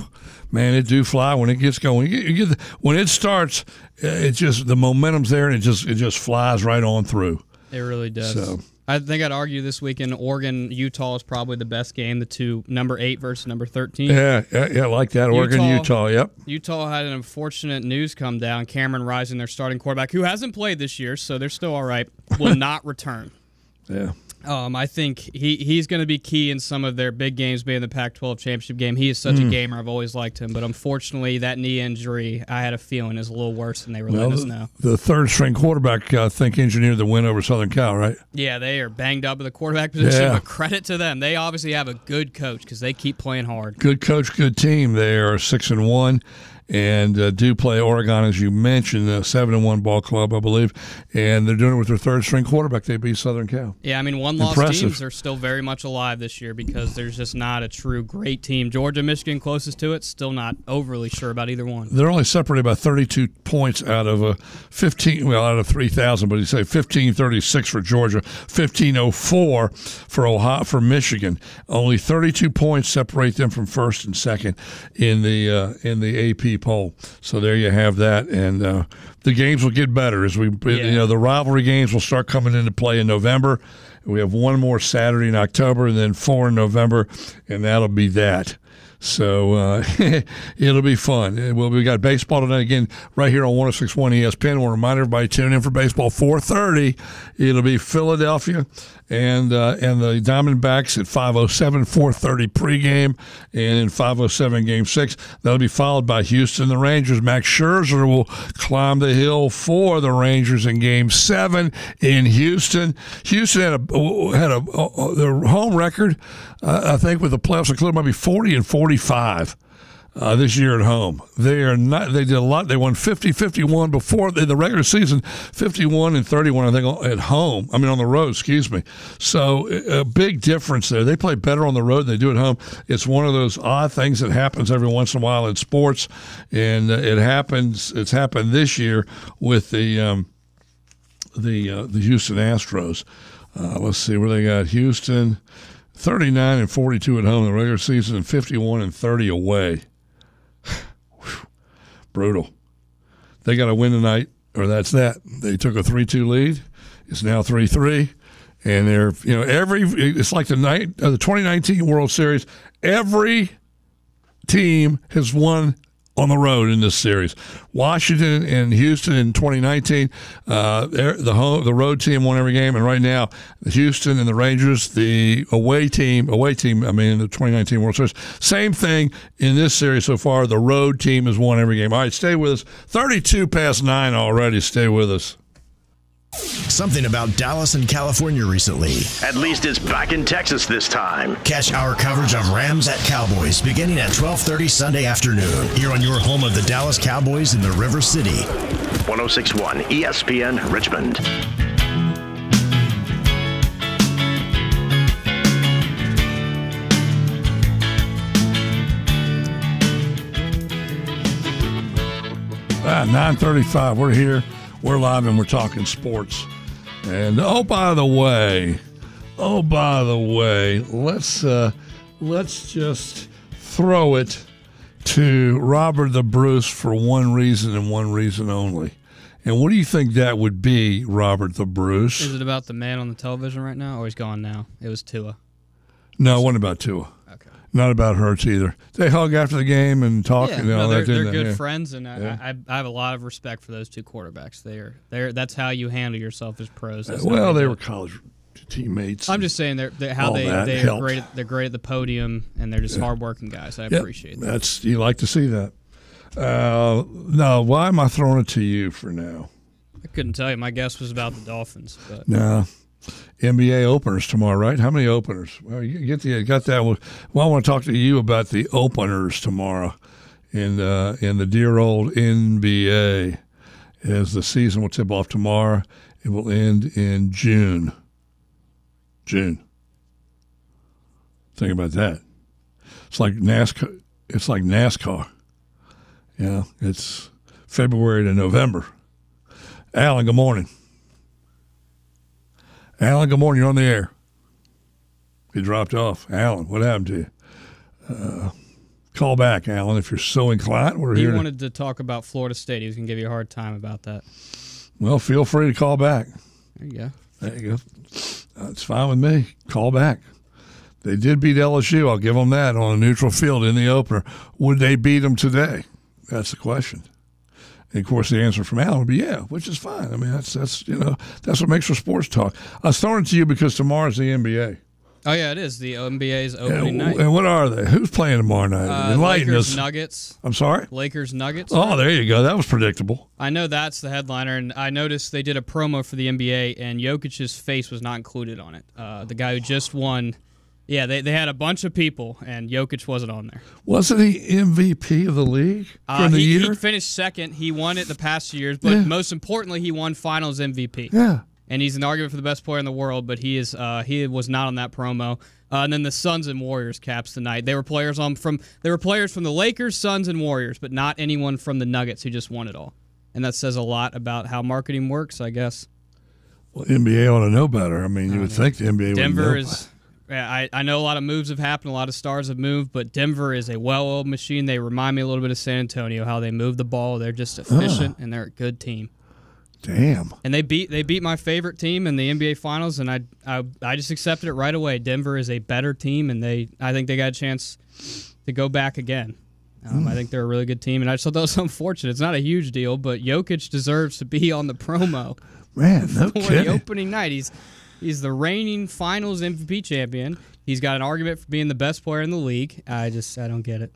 [SPEAKER 1] man, it do fly when it gets going. You get, you get the, when it starts, uh, it just the momentum's there, and it just it just flies right on through.
[SPEAKER 2] It really does.
[SPEAKER 1] So.
[SPEAKER 2] I think I'd argue this weekend Oregon Utah is probably the best game. The two number eight versus number thirteen.
[SPEAKER 1] Yeah, yeah, yeah like that. Oregon Utah, Utah. Yep.
[SPEAKER 2] Utah had an unfortunate news come down. Cameron Rising, their starting quarterback, who hasn't played this year, so they're still all right, will not return.
[SPEAKER 1] Yeah.
[SPEAKER 2] Um, I think he, he's going to be key in some of their big games, being the Pac-12 championship game. He is such mm. a hmm. gamer. I've always liked him, but unfortunately, that knee injury, I had a feeling, is a little worse than they were well, letting us know.
[SPEAKER 1] The third string quarterback, I think, engineered the win over Southern Cal, right?
[SPEAKER 2] Yeah, they are banged up at the quarterback position, yeah. but credit to them. They obviously have a good coach because they keep playing hard.
[SPEAKER 1] Good coach, good team. They are six and one and uh, do play Oregon, as you mentioned, a seven and one ball club, I believe, and they're doing it with their third string quarterback. They beat Southern Cal.
[SPEAKER 2] Yeah, I mean, one loss teams are still very much alive this year because there's just not a true great team. Georgia, Michigan, closest to it, still not overly sure about either one.
[SPEAKER 1] They're only separated by 32 points out of a 15, well, out of 3,000, but you say 1536 for Georgia, 1504 for Ohio for Michigan. Only 32 points separate them from first and second in the uh, in the AP poll. So there you have that, and uh, the games will get better as we, yeah. you know, the rivalry games will start coming into play in November. We have one more Saturday in October, and then four in November, and that'll be that. So uh, it'll be fun. Well, we got baseball tonight again right here on 106.1 ESPN. We'll remind everybody tune in for baseball 4:30. It'll be Philadelphia and uh, and the Diamondbacks at 5:07, 4:30 pregame, and in 5:07 Game Six. That'll be followed by Houston, the Rangers. Max Scherzer will climb the hill for the Rangers in Game Seven in Houston. Houston had a had a, a their home record, uh, I think, with the playoffs included, might be 40 and 45 uh, this year at home. They are not. They did a lot. They won 50, 51 before the, the regular season, 51 and 31, I think, at home. I mean, on the road, excuse me. So a big difference there. They play better on the road than they do at home. It's one of those odd things that happens every once in a while in sports, and uh, it happens. It's happened this year with the um, the uh, the Houston Astros. Uh, let's see where they got Houston. 39 and 42 at home in the regular season and 51 and 30 away. Brutal. They got to win tonight, or that's that. They took a 3 2 lead. It's now 3 3. And they're, you know, every, it's like the night, uh, the 2019 World Series, every team has won on the road in this series. Washington and Houston in 2019, uh, the home, the road team won every game, and right now Houston and the Rangers, the away team, away team. I mean, the 2019 World Series, same thing in this series so far. The road team has won every game. All right, stay with us. 32 past nine already. Stay with us.
[SPEAKER 3] Something about Dallas and California recently.
[SPEAKER 5] At least it's back in Texas this time.
[SPEAKER 3] Catch our coverage of Rams at Cowboys beginning at 12:30 Sunday afternoon. Here on your home of the Dallas Cowboys in the River City.
[SPEAKER 5] 1061 ESPN Richmond.
[SPEAKER 1] Ah, 935. We're here. We're live and we're talking sports. And oh, by the way, oh, by the way, let's uh, let's just throw it to Robert the Bruce for one reason and one reason only. And what do you think that would be, Robert the Bruce?
[SPEAKER 2] Is it about the man on the television right now, or he's gone now? It was Tua.
[SPEAKER 1] No, it wasn't about Tua.
[SPEAKER 2] Okay.
[SPEAKER 1] Not about Hurts either. They hug after the game and talk.
[SPEAKER 2] Yeah,
[SPEAKER 1] and all
[SPEAKER 2] no, they're,
[SPEAKER 1] that,
[SPEAKER 2] they're good
[SPEAKER 1] Yeah.
[SPEAKER 2] friends, and I,
[SPEAKER 1] Yeah.
[SPEAKER 2] I, I have a lot of respect for those two quarterbacks. They are, they're, that's how you handle yourself as pros. That's
[SPEAKER 1] Well,
[SPEAKER 2] do
[SPEAKER 1] they were college teammates.
[SPEAKER 2] I'm just saying they're, they're how
[SPEAKER 1] all
[SPEAKER 2] they
[SPEAKER 1] that
[SPEAKER 2] they are great. At, they're great at the podium, and they're just hardworking guys. I
[SPEAKER 1] Yep,
[SPEAKER 2] appreciate that.
[SPEAKER 1] That's you like to see that. Uh, no, why am I throwing it to you for now?
[SPEAKER 2] I couldn't tell you. My guess was about the Dolphins, but
[SPEAKER 1] No, NBA openers tomorrow, right? How many openers? Well, you get the got that. Well, I want to talk to you about the openers tomorrow in uh, in the dear old NBA. As the season will tip off tomorrow, it will end in June. June. Think about that. It's like NASCAR. It's like NASCAR. Know, it's February to November. Alan, good morning. Alan, good morning. You're on the air. He dropped off. Alan, what happened to you? Uh, call back, Alan, if you're so inclined. We're
[SPEAKER 2] he
[SPEAKER 1] here. to-
[SPEAKER 2] wanted to talk about Florida State. He was gonna give you a hard time about that.
[SPEAKER 1] well, feel free to call back.
[SPEAKER 2] There you go.
[SPEAKER 1] There you go. That's fine with me. Call back. They did beat LSU. I'll give them that on a neutral field in the opener. Would they beat them today? That's the question. And of course, the answer from Alan would be yeah, which is fine. I mean, that's that's you know that's what makes for sports talk. I was throwing it to you because tomorrow's the NBA.
[SPEAKER 2] Oh yeah, it is the NBA's opening night.
[SPEAKER 1] and what are they? Who's playing tomorrow night?
[SPEAKER 2] Uh,
[SPEAKER 1] Enlighten
[SPEAKER 2] Lakers
[SPEAKER 1] us.
[SPEAKER 2] Nuggets.
[SPEAKER 1] I'm sorry.
[SPEAKER 2] Lakers Nuggets.
[SPEAKER 1] Oh, there you go. That was predictable.
[SPEAKER 2] I know that's the headliner, and I noticed they did a promo for the NBA, and Jokic's face was not included on it. Uh, the guy who just won. Yeah, they, they had a bunch of people, and Jokic wasn't on there.
[SPEAKER 1] Wasn't he MVP of the league
[SPEAKER 2] Uh,
[SPEAKER 1] the
[SPEAKER 2] he,
[SPEAKER 1] year?
[SPEAKER 2] he finished second. He won it the past years, but
[SPEAKER 1] Yeah.
[SPEAKER 2] most importantly, he won Finals MVP.
[SPEAKER 1] yeah.
[SPEAKER 2] and he's an argument for the best player in the world, but he is uh, he was not on that promo. Uh, and then the Suns and Warriors caps tonight. They were players on from they were players from the Lakers, Suns, and Warriors, but not anyone from the Nuggets who just won it all. And that says a lot about how marketing works, I guess.
[SPEAKER 1] Well, NBA ought to know better. I mean, you would think the NBA would
[SPEAKER 2] Denver is. Yeah, I, I know a lot of moves have happened, a lot of stars have moved, but Denver is a well-oiled machine. They remind me a little bit of San Antonio, how they move the ball. They're just efficient and they're a good team.
[SPEAKER 1] Damn.
[SPEAKER 2] And they beat they beat my favorite team in the NBA Finals, and I, I I just accepted it right away. Denver is a better team, and they I think they got a chance to go back again. Um, I think they're a really good team, and I just thought that was unfortunate. It's not a huge deal, but Jokic deserves to be on the promo
[SPEAKER 1] Man, no
[SPEAKER 2] for the
[SPEAKER 1] kidding.
[SPEAKER 2] opening night. He's he's the reigning Finals MVP champion. He's got an argument for being the best player in the league. I just I don't get it.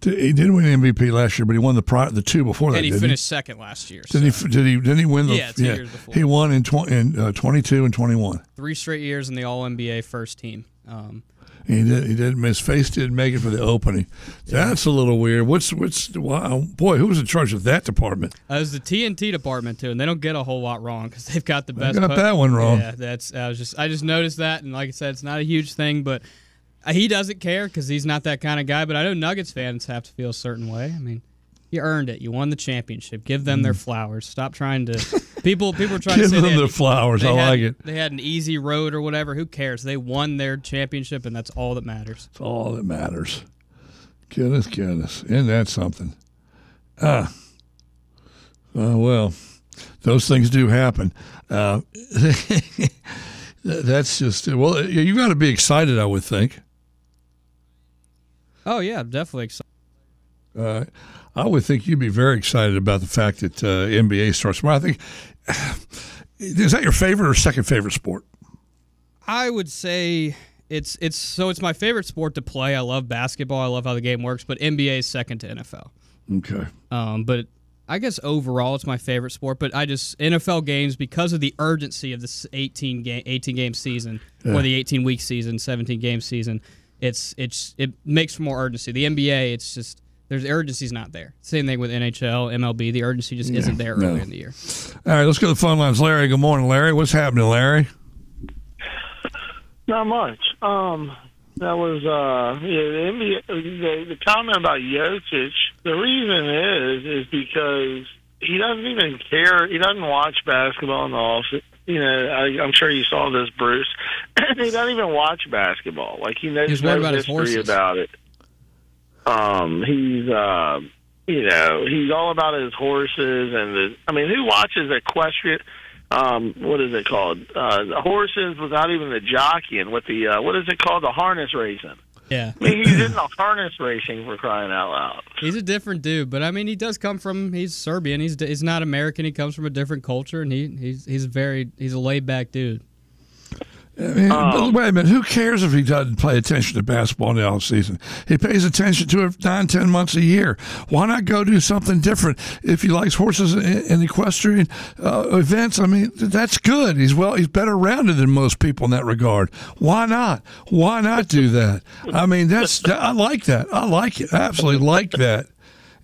[SPEAKER 1] Did- He did win MVP last year, but he won the pri- the two before that.
[SPEAKER 2] And he finished second last year.
[SPEAKER 1] Did
[SPEAKER 2] so
[SPEAKER 1] he? Did he? Didn't he win the?
[SPEAKER 2] Yeah, two years before.
[SPEAKER 1] He won in, tw- in uh, twenty two and twenty one.
[SPEAKER 2] three straight years in the All NBA first team. Um,
[SPEAKER 1] He did. He did. His face didn't make it for the opening. That's a little weird. What's what's? Wow, boy, who was in charge of that department?
[SPEAKER 2] Uh, it was the TNT department too, and they don't get a whole lot wrong because they've got the
[SPEAKER 1] They
[SPEAKER 2] best.
[SPEAKER 1] got that one wrong.
[SPEAKER 2] Yeah, that's. I was just. I just noticed that, and like I said, it's not a huge thing, but uh, he doesn't care because he's not that kind of guy. But I know Nuggets fans have to feel a certain way. I mean, you earned it. You won the championship. Give them
[SPEAKER 1] Mm.
[SPEAKER 2] their flowers. Stop trying to People people are trying to
[SPEAKER 1] Give
[SPEAKER 2] say
[SPEAKER 1] them
[SPEAKER 2] they had-
[SPEAKER 1] their flowers.
[SPEAKER 2] they
[SPEAKER 1] I
[SPEAKER 2] had-
[SPEAKER 1] like it.
[SPEAKER 2] They had an easy road or whatever. Who cares? They won their championship, and that's all that matters.
[SPEAKER 1] It's all that matters. Goodness, goodness. Isn't that something? Ah. Uh, well, those things do happen. Uh, that's just, well, you got to be excited, I would think.
[SPEAKER 2] Oh yeah, definitely excited.
[SPEAKER 1] Uh, I would think you'd be very excited about the fact that uh, NBA starts tomorrow. I think, is that your favorite or second favorite sport?
[SPEAKER 2] I would say it's it's so it's my favorite sport to play. I love basketball. I love how the game works, but NBA is second to NFL.
[SPEAKER 1] Okay.
[SPEAKER 2] Um, but I guess overall it's my favorite sport. But I just NFL games because of the urgency of this 18 game 18 game season or the 18 week season, 17 game season. It's it's it makes for more urgency. The NBA, it's just there's the urgency's not there. Same thing with NHL, MLB. The urgency just isn't there
[SPEAKER 1] no.
[SPEAKER 2] early in the year.
[SPEAKER 1] All right, let's go to the phone lines. Larry, good morning, Larry. What's happening, Larry?
[SPEAKER 6] Not much. Um, that was uh, yeah, the, NBA, the the comment about Jokic. The reason is is because he doesn't even care. He doesn't watch basketball in the office. You know, I, I'm sure you saw this, Bruce. he doesn't even watch basketball. Like he knows
[SPEAKER 2] He's worried
[SPEAKER 6] no
[SPEAKER 2] about
[SPEAKER 6] history
[SPEAKER 2] horses.
[SPEAKER 6] about it. Um, he's uh, you know, he's all about his horses and the. I mean, who watches equestrian? Um, what is it called? Uh, the horses without even the jockeying with the uh, what is it called? The harness racing.
[SPEAKER 2] Yeah,
[SPEAKER 6] I mean, he's in the harness racing for crying out loud.
[SPEAKER 2] he's a different dude. But I mean, he does come from he's Serbian. He's he's not American. He comes from a different culture, and he he's he's very he's a laid back dude.
[SPEAKER 1] I mean, but wait a minute. Who cares if he doesn't pay attention to basketball in the off season? He pays attention to it nine, ten months a year. Why not go do something different? If he likes horses and, and equestrian uh, events, I mean, that's good. He's well, he's better rounded than most people in that regard. Why not? Why not do that? I mean, that's I like that. I like it. I absolutely like that.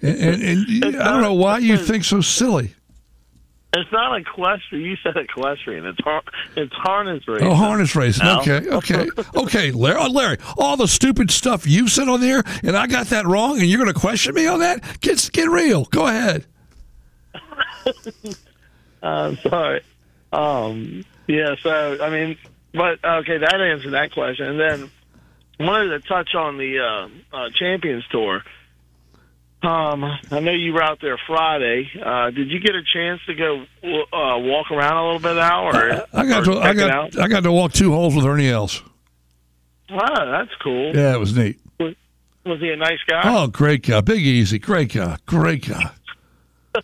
[SPEAKER 1] And, and, and I don't know why you think so silly.
[SPEAKER 6] It's not a equestrian. You said equestrian. It's har- it's harness racing.
[SPEAKER 1] Oh, harness racing.
[SPEAKER 6] Al?
[SPEAKER 1] Okay, okay, okay, Larry. Oh, Larry, all the stupid stuff you said on there, and I got that wrong, and you're going to question me on that? Get get real. Go ahead.
[SPEAKER 6] I'm sorry. Um, yeah. So I mean, but okay, that answered that question. And then wanted to touch on the uh, uh, Champions Tour. Um, I know you were out there Friday. Uh, did you get a chance to go uh, walk around a little bit now, or
[SPEAKER 1] I got
[SPEAKER 6] or
[SPEAKER 1] to I got I got to walk two holes with Ernie Els.
[SPEAKER 6] Wow, that's cool.
[SPEAKER 1] Yeah, it was neat.
[SPEAKER 6] Was he a nice guy?
[SPEAKER 1] Oh, great guy, Big Easy, great guy, great guy.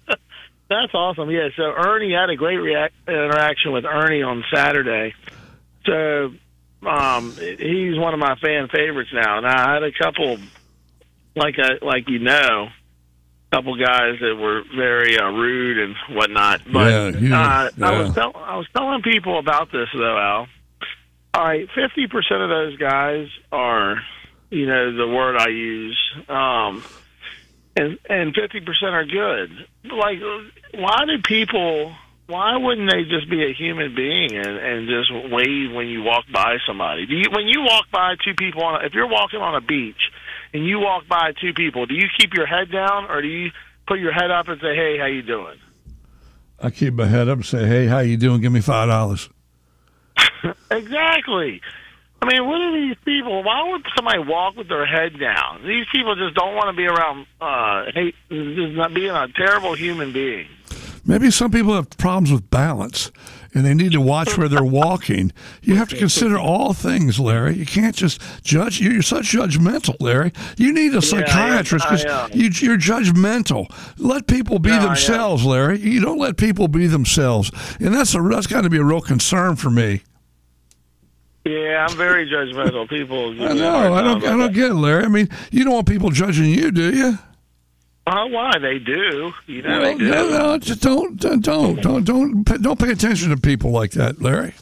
[SPEAKER 6] That's awesome. Yeah. So Ernie had a great react- interaction with Ernie on Saturday. So um, he's one of my fan favorites now, and I had a couple, like I, like you know, couple guys that were very uh, rude and whatnot. But
[SPEAKER 1] Yeah, you-
[SPEAKER 6] uh, I was tell- I was telling people about this though, Al. All right, fifty percent of those guys are, you know, the word I use. Um, and and fifty percent are good. Like, why do people? Why wouldn't they just be a human being and, and just wave when you walk by somebody? Do you when you walk by two people on? A, if you're walking on a beach and you walk by two people, do you keep your head down or do you put your head up and say, "Hey, how you doing"?
[SPEAKER 1] I keep my head up and say, "Hey, how you doing? Give me five dollars."
[SPEAKER 6] Exactly. I mean, what are these people? Why would somebody walk with their head down? These people just don't want to be around. Uh, hate, just not being a terrible human being.
[SPEAKER 1] Maybe some people have problems with balance and they need to watch where they're walking. You have to consider all things, Larry. You can't just judge. You're such judgmental, Larry. You need a psychiatrist because
[SPEAKER 6] am.
[SPEAKER 1] you, you're judgmental. Let people be
[SPEAKER 6] No,
[SPEAKER 1] themselves, Larry. You don't let people be themselves, and that's a that's got to be a real concern for me.
[SPEAKER 6] Yeah, I'm very judgmental. People.
[SPEAKER 1] I know. I don't. I don't get it, Larry. I mean, you don't want people judging you, do you?
[SPEAKER 6] Oh, why they do? You know they
[SPEAKER 1] Well,
[SPEAKER 6] do.
[SPEAKER 1] no, no, just don't, don't, don't, don't, don't, pay- don't pay attention to people like that, Larry.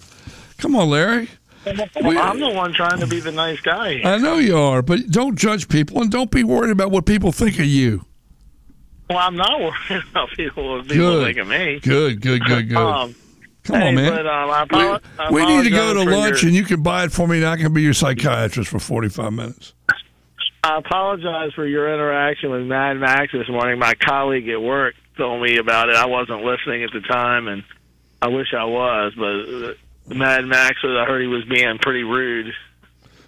[SPEAKER 1] Come on, Larry.
[SPEAKER 6] Well, I'm the one trying to be the nice guy. here.
[SPEAKER 1] I know you are, but don't judge people and don't be worried about what people think of you.
[SPEAKER 6] Well, I'm not worried about people. People
[SPEAKER 1] Good.
[SPEAKER 6] think of me.
[SPEAKER 1] Good, good, good, good.
[SPEAKER 6] Um,
[SPEAKER 1] Come
[SPEAKER 6] hey,
[SPEAKER 1] on, man.
[SPEAKER 6] But, um, I
[SPEAKER 1] we, we need to go to lunch
[SPEAKER 6] your-
[SPEAKER 1] and you can buy it for me and I can be your psychiatrist for 45 minutes.
[SPEAKER 6] I apologize for your interaction with Mad Max this morning. My colleague at work told me about it. I wasn't listening at the time, and I wish I was, but uh, Mad Max, I heard he was being pretty rude.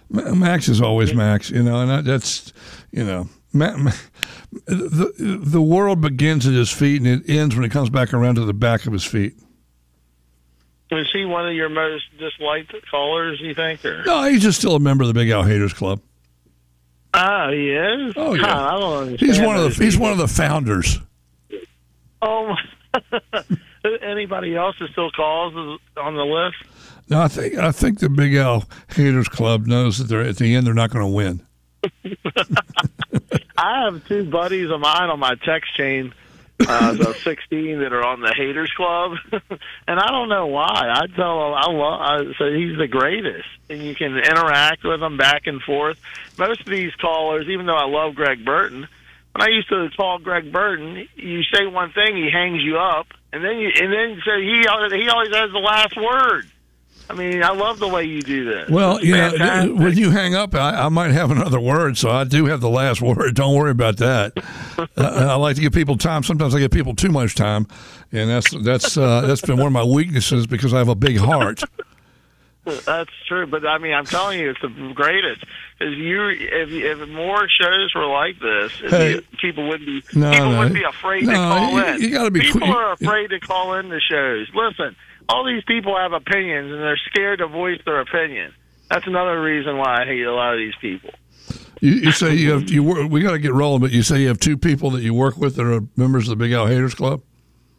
[SPEAKER 1] Max is always Max, you know, and that's you know, the the world begins at his feet and it ends when it comes back around to the back of his feet.
[SPEAKER 6] Was he one of your most disliked callers? You think? Or?
[SPEAKER 1] No, he's just still a member of the Big Al Haters Club.
[SPEAKER 6] Ah, he is.
[SPEAKER 1] Oh yeah,
[SPEAKER 6] huh, I don't
[SPEAKER 1] he's one of the he's
[SPEAKER 6] people.
[SPEAKER 1] one of the founders.
[SPEAKER 6] Oh, anybody else that still calls on the list?
[SPEAKER 1] No, I think I think the Big Al Haters Club knows that they're at the end they're not going to win.
[SPEAKER 6] I have two buddies of mine on my text chain, uh, the 16 that are on the Haters Club, and I don't know why. I tell them I love. I say he's the greatest, and you can interact with him back and forth. Most of these callers, even though I love Greg Burton, when I used to call Greg Burton, you say one thing, he hangs you up, and then you and then so he he always has the last word. I mean, I love the way you do this.
[SPEAKER 1] Well, you know, when you hang up, I, I might have another word, so I do have the last word. Don't worry about that. uh, I like to give people time. Sometimes I give people too much time, and that's that's uh, that's been one of my weaknesses because I have a big heart.
[SPEAKER 6] That's true, but I mean, I'm telling you, it's the greatest. If you, if if more shows were like this,
[SPEAKER 1] Hey.
[SPEAKER 6] you, people wouldn't be
[SPEAKER 1] No,
[SPEAKER 6] people
[SPEAKER 1] no.
[SPEAKER 6] would be afraid to call
[SPEAKER 1] you-
[SPEAKER 6] in.
[SPEAKER 1] you gotta be
[SPEAKER 6] people are afraid to call in the shows. Listen, all these people have opinions, and they're scared to voice their opinion. That's another reason why I hate a lot of these people.
[SPEAKER 1] You, you say you have you. wor- We got to get rolling, but you say you have two people that you work with that are members of the Big Al Haters Club.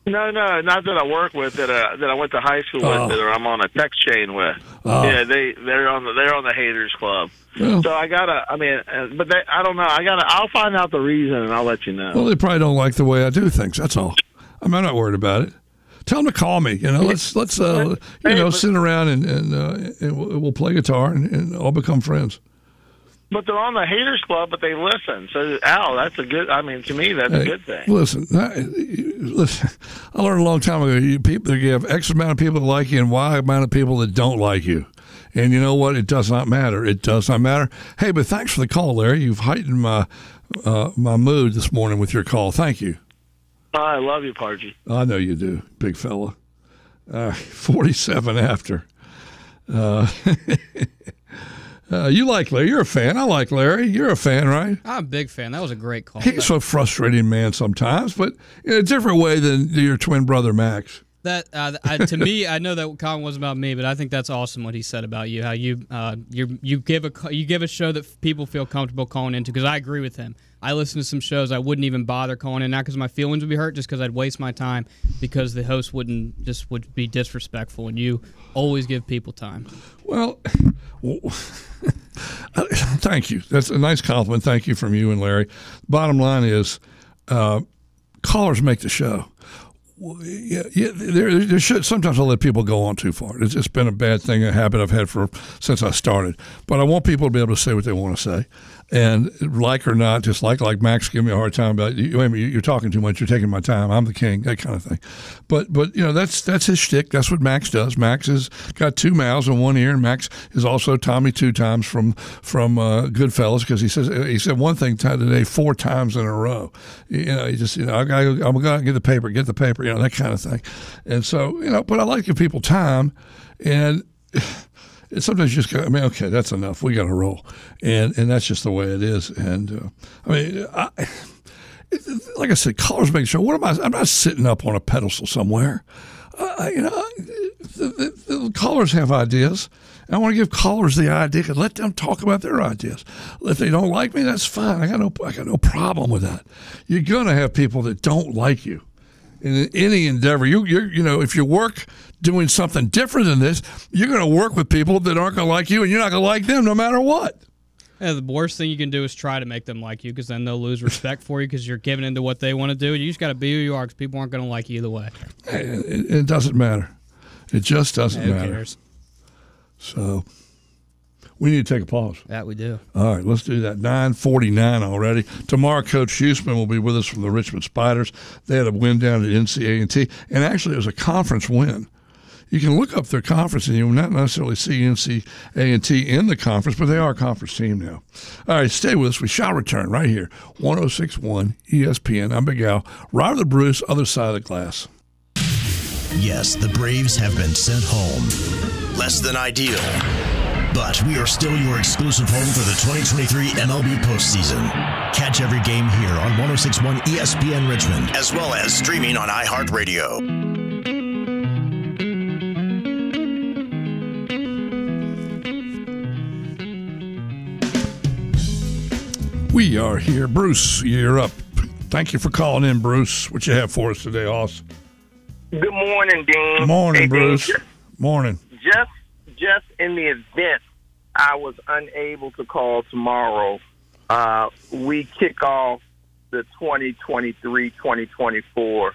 [SPEAKER 6] No, no, not that I work with that uh, that I went to high school
[SPEAKER 1] Oh.
[SPEAKER 6] with that I'm on a text chain with.
[SPEAKER 1] Oh.
[SPEAKER 6] Yeah, they they're on the they're on the haters club. So I gotta, I mean, uh, but they, I don't know. I gotta, I'll find out the reason and I'll let you know.
[SPEAKER 1] Well, they probably don't like the way I do things. That's all. I'm not worried about it. Tell them to call me. You know, let's let's uh, you know sit around and and, uh, and we'll, we'll play guitar and, and all become friends.
[SPEAKER 6] But they're on the haters club, but they listen. So Al, that's a good. I mean, to me, that's a good thing.
[SPEAKER 1] Listen, I, listen. I learned a long time ago. You people, you have X amount of people that like you and Y amount of people that don't like you. And you know what? It does not matter. It does not matter. Hey, but thanks for the call, Larry. You've heightened my uh, my mood this morning with your call. Thank you.
[SPEAKER 6] I love you, Pargy.
[SPEAKER 1] I know you do, big fella. Uh, 47 after. Uh, uh, you like Larry. You're a fan. I like Larry. You're a fan, right?
[SPEAKER 2] I'm a big fan. That was a great call.
[SPEAKER 1] He's a frustrating man sometimes, but in a different way than your twin brother Max.
[SPEAKER 2] That uh, I, to me, I know that comment wasn't about me, but I think that's awesome what he said about you. How you uh, you you give a you give a show that people feel comfortable calling into. Because I agree with him. I listen to some shows I wouldn't even bother calling in, not because my feelings would be hurt, just because I'd waste my time because the host wouldn't just would be disrespectful, and you always give people time.
[SPEAKER 1] Well, thank you. That's a nice compliment. Thank you from you and Larry. Bottom line is, uh, callers make the show. Yeah, yeah. There, there should sometimes I let people go on too far. It's just been a bad thing, a habit I've had for since I started. But I want people to be able to say what they want to say, and like or not, just like like Max give me a hard time about you. You're talking too much. You're taking my time. I'm the king. That kind of thing. But but you know that's that's his shtick. That's what Max does. Max has got two mouths and one ear, and Max is also Tommy two times from from uh, Goodfellas because he says he said one thing today four times in a row. You know, he just you know I gotta, I'm gonna get the paper, get the paper, you know that kind of thing. And so you know, but I like to give people time, and. Sometimes you just go, I mean, okay, that's enough. We got to roll, and and that's just the way it is. And uh, I mean, I, like I said, callers make sure. What am I? I'm not sitting up on a pedestal somewhere. Uh, you know, the, the, the callers have ideas. I want to give callers the idea and let them talk about their ideas. If they don't like me, that's fine. I got no, I got no problem with that. You're gonna have people that don't like you in any endeavor. You, you, you know, if you work doing something different than this, you're going to work with people that aren't going to like you, and you're not going to like them no matter what.
[SPEAKER 2] Yeah, the worst thing you can do is try to make them like you, because then they'll lose respect for you because you're giving into what they want to do. You just got to be who you are, because people aren't going to like you either way.
[SPEAKER 1] It, it- it doesn't matter. It just doesn't
[SPEAKER 2] Who
[SPEAKER 1] matter.
[SPEAKER 2] cares?
[SPEAKER 1] So we need to take a pause.
[SPEAKER 2] That we do.
[SPEAKER 1] All right, let's do that. Nine forty nine already. Tomorrow, Coach Huesman will be with us from the Richmond Spiders. They had a win down at NCA&T, and actually, it was a conference win. You can look up their conference, and you will not necessarily see NCA&T in the conference, but they are a conference team now. All right, stay with us. We shall return right here, 1061 ESPN. I'm Big Al. Robert the Bruce, other side of the glass.
[SPEAKER 3] Yes, the Braves have been sent home. Less than ideal. But we are still your exclusive home for the 2023 MLB postseason. Catch every game here on 1061 ESPN Richmond, as well as streaming on iHeartRadio.
[SPEAKER 1] We are here. Bruce, you're up. Thank you for calling in, Bruce. What you have for us today, Hoss?
[SPEAKER 7] Good morning, Dean.
[SPEAKER 1] Good morning,
[SPEAKER 7] Hey, Dean,
[SPEAKER 1] Bruce. Morning.
[SPEAKER 7] Just, just in the event I was unable to call tomorrow, uh, we kick off the 2023-2024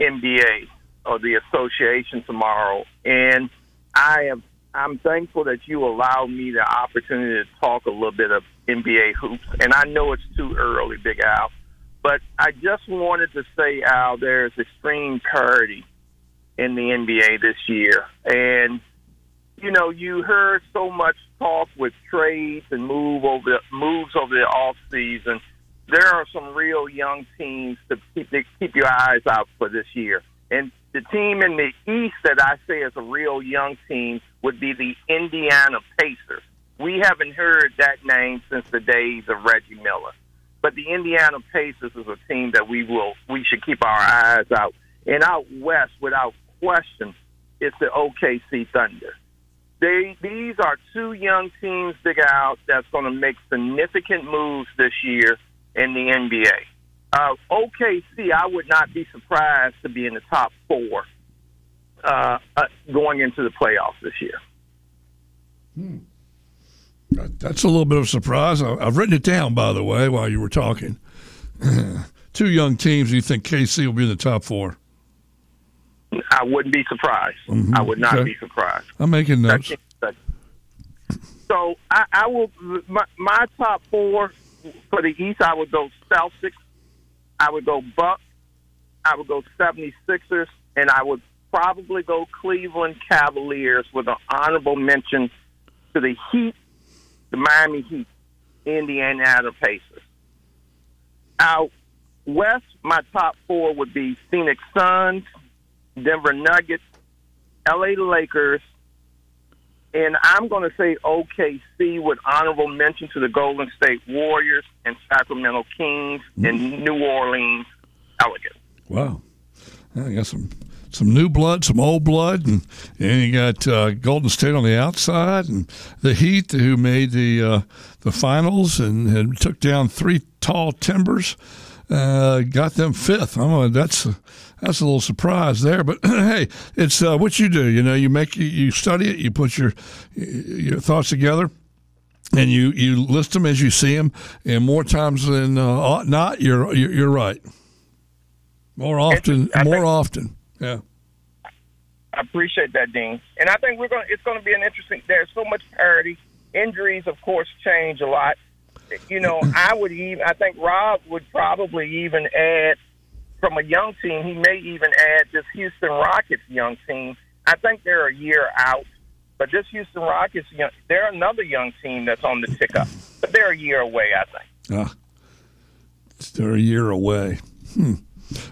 [SPEAKER 7] NBA or the association tomorrow, and I am I'm thankful that you allowed me the opportunity to talk a little bit of NBA hoops. And I know it's too early, Big Al, but I just wanted to say, Al, there's extreme parity in the NBA this year, and you know, you heard so much talk with trades and move over moves over the off season. There are some real young teams to keep to keep your eyes out for this year. And the team in the East that I say is a real young team would be the Indiana Pacers. We haven't heard that name since the days of Reggie Miller. But the Indiana Pacers is a team that we will we should keep our eyes out. And out west, without question, it's the OKC Thunder. They these are two young teams, Big Al, that's going to make significant moves this year in the NBA. Uh, OKC, I would not be surprised to be in the top four uh, uh, going into the playoffs this year.
[SPEAKER 1] That- That's a little bit of a surprise. I've written it down, by the way, while you were talking. Two young teams. You think KC will be in the top four?
[SPEAKER 7] I wouldn't be surprised.
[SPEAKER 1] Mhm.
[SPEAKER 7] I would not
[SPEAKER 1] Okay.
[SPEAKER 7] be surprised.
[SPEAKER 1] I'm making notes.
[SPEAKER 7] So I, I will my, my top four for the East. I would go Celtics. I would go Bucks. I would go 76ers, and I would probably go Cleveland Cavaliers with an honorable mention to the Heat, the Miami Heat, Indiana Pacers. Out west, my top four would be Phoenix Suns, Denver Nuggets, LA Lakers, and I'm going to say OKC with honorable mention to the Golden State Warriors and Sacramento Kings and New Orleans Pelicans.
[SPEAKER 1] Wow. I got some some new blood, some old blood, and and you got uh, Golden State on the outside, and the Heat who made the uh, the finals and, and took down three tall timbers, uh, got them fifth. I'm that's a, that's a little surprise there, but hey, it's uh, what you do. You know, you make you, you study it, you put your your thoughts together and you you list them as you see them, and more times than uh, ought not, you're you're, you're right. More often, more
[SPEAKER 7] think-
[SPEAKER 1] often, yeah.
[SPEAKER 7] I appreciate that, Dean. And I think we're going. It's going to be an interesting. There's so much parity. Injuries, of course, change a lot. You know, I would even. I think Rob would probably even add from a young team. He may even add this Houston Rockets young team. I think they're a year out, but this Houston Rockets, young, they're another young team that's on the tick up. But they're a year away, I think.
[SPEAKER 1] Ah, they're a year away. Hmm.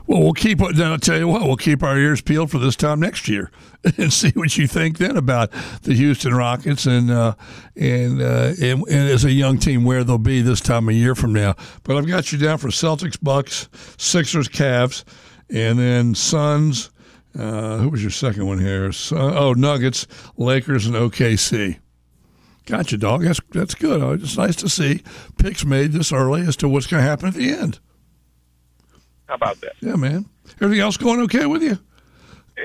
[SPEAKER 1] Well, we'll keep. Then I'll tell you what. We'll keep our ears peeled for this time next year, and see what you think then about the Houston Rockets and uh, and, uh, and and as a young team where they'll be this time a year from now. But I've got you down for Celtics, Bucks, Sixers, Cavs, and then Suns. Uh, who was your second one here? Sun, oh, Nuggets, Lakers, and OKC. Gotcha, dog. That's that's good. Uh, It's nice to see picks made this early as to what's going to happen at the end.
[SPEAKER 7] How about that?
[SPEAKER 1] Yeah, man. Everything else going okay with you?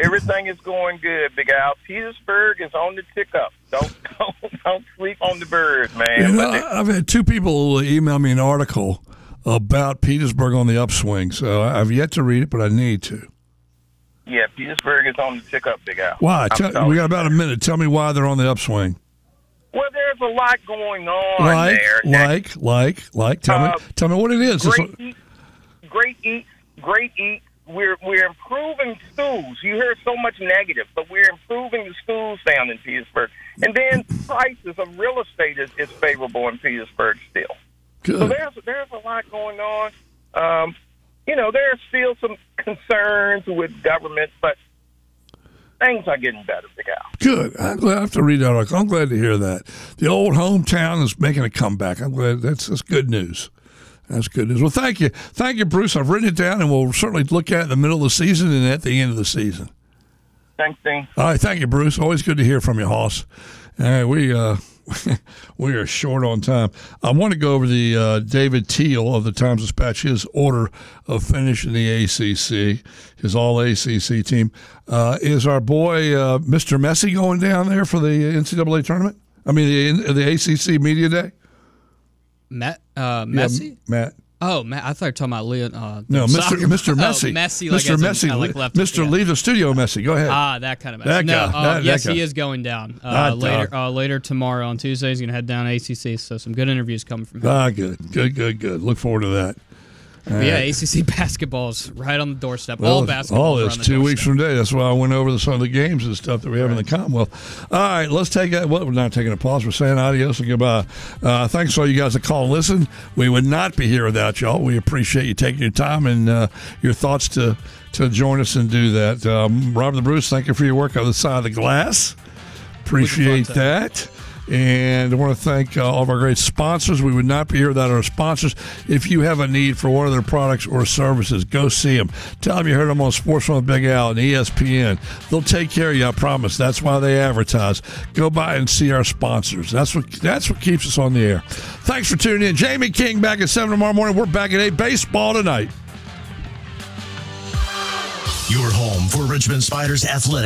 [SPEAKER 7] Everything is going good, Big Al. Petersburg is on the tick up. Don't don't, don't sleep on the birds, man.
[SPEAKER 1] You know,
[SPEAKER 7] they-
[SPEAKER 1] I've had two people email me an article about Petersburg on the upswing, so I've yet to read it, but I need to.
[SPEAKER 7] yeah, Petersburg is on the tick up, Big Al.
[SPEAKER 1] Why? Tell, we got about a minute. Tell me why they're on the upswing.
[SPEAKER 7] Well, there's a lot going on
[SPEAKER 1] Like,
[SPEAKER 7] there.
[SPEAKER 1] Like, like, like. Tell
[SPEAKER 7] Uh,
[SPEAKER 1] me, tell me what it is.
[SPEAKER 7] Great eat, great eats, great eats. We're we're improving schools. You hear so much negative, but we're improving the schools down in Petersburg. And then prices of real estate is, is favorable in Petersburg still. So there's there's a lot going on. Um, you know, there are still some concerns with government, but things are getting better, Big Al.
[SPEAKER 1] Good. I'm glad I have to read that. I'm glad to hear that. The old hometown is making a comeback. I'm glad that's that's good news. That's good news. Well, thank you, thank you, Bruce. I've written it down, and we'll certainly look at it in the middle of the season and at the end of the season.
[SPEAKER 7] Thanks, Dean.
[SPEAKER 1] All right, thank you, Bruce. Always good to hear from you, Hoss. All right, we uh, we are short on time. I want to go over the uh, David Teel of the Times Dispatch, his order of finish in the ACC, his All ACC team. Uh, is our boy uh, Mr. Messi going down there for the NCAA tournament? I mean, the, the ACC Media Day.
[SPEAKER 2] Matt, uh, Messi.
[SPEAKER 1] Yeah, Matt.
[SPEAKER 2] Oh, Matt, I thought you were talking about Leon. Uh,
[SPEAKER 1] No, Mr. Mr.
[SPEAKER 2] oh,
[SPEAKER 1] Messi.
[SPEAKER 2] Messi, like
[SPEAKER 1] Mr. Messi.
[SPEAKER 2] uh, like left-
[SPEAKER 1] Mr.
[SPEAKER 2] yeah.
[SPEAKER 1] Leave the studio, Messi. Go ahead.
[SPEAKER 2] Ah, that kind of Messi.
[SPEAKER 1] That
[SPEAKER 2] no,
[SPEAKER 1] guy.
[SPEAKER 2] uh,
[SPEAKER 1] That- that
[SPEAKER 2] yes,
[SPEAKER 1] guy.
[SPEAKER 2] he is going down uh, later. Uh, later tomorrow on Tuesday, he's going to head down to ACC. So some good interviews coming from him.
[SPEAKER 1] ah, good, good, good, good. Look forward to that.
[SPEAKER 2] Yeah, ACC basketball's right on the doorstep.
[SPEAKER 1] Well,
[SPEAKER 2] all basketball.
[SPEAKER 1] All this two weeks from today. That's why I went over the, some of the games and stuff that we have in the Commonwealth. All right, let's take a. Well, we're not taking a pause. We're saying adios and goodbye. Uh, thanks to all you guys that call and listen. We would not be here without y'all. We appreciate you taking your time and uh, your thoughts to to join us and do that. Um, Robert the Bruce, thank you for your work on the side of the glass. Appreciate that. And I want to thank uh, all of our great sponsors. We would not be here without our sponsors. If you have a need for one of their products or services, go see them. Tell them you heard them on Sports with Big Al and ESPN. They'll take care of you. I promise. That's why they advertise. Go by and see our sponsors. That's what that's what keeps us on the air. Thanks for tuning in. Jamie King back at seven tomorrow morning. We're back at eight. Baseball tonight.
[SPEAKER 3] Your home for Richmond Spiders Athletic.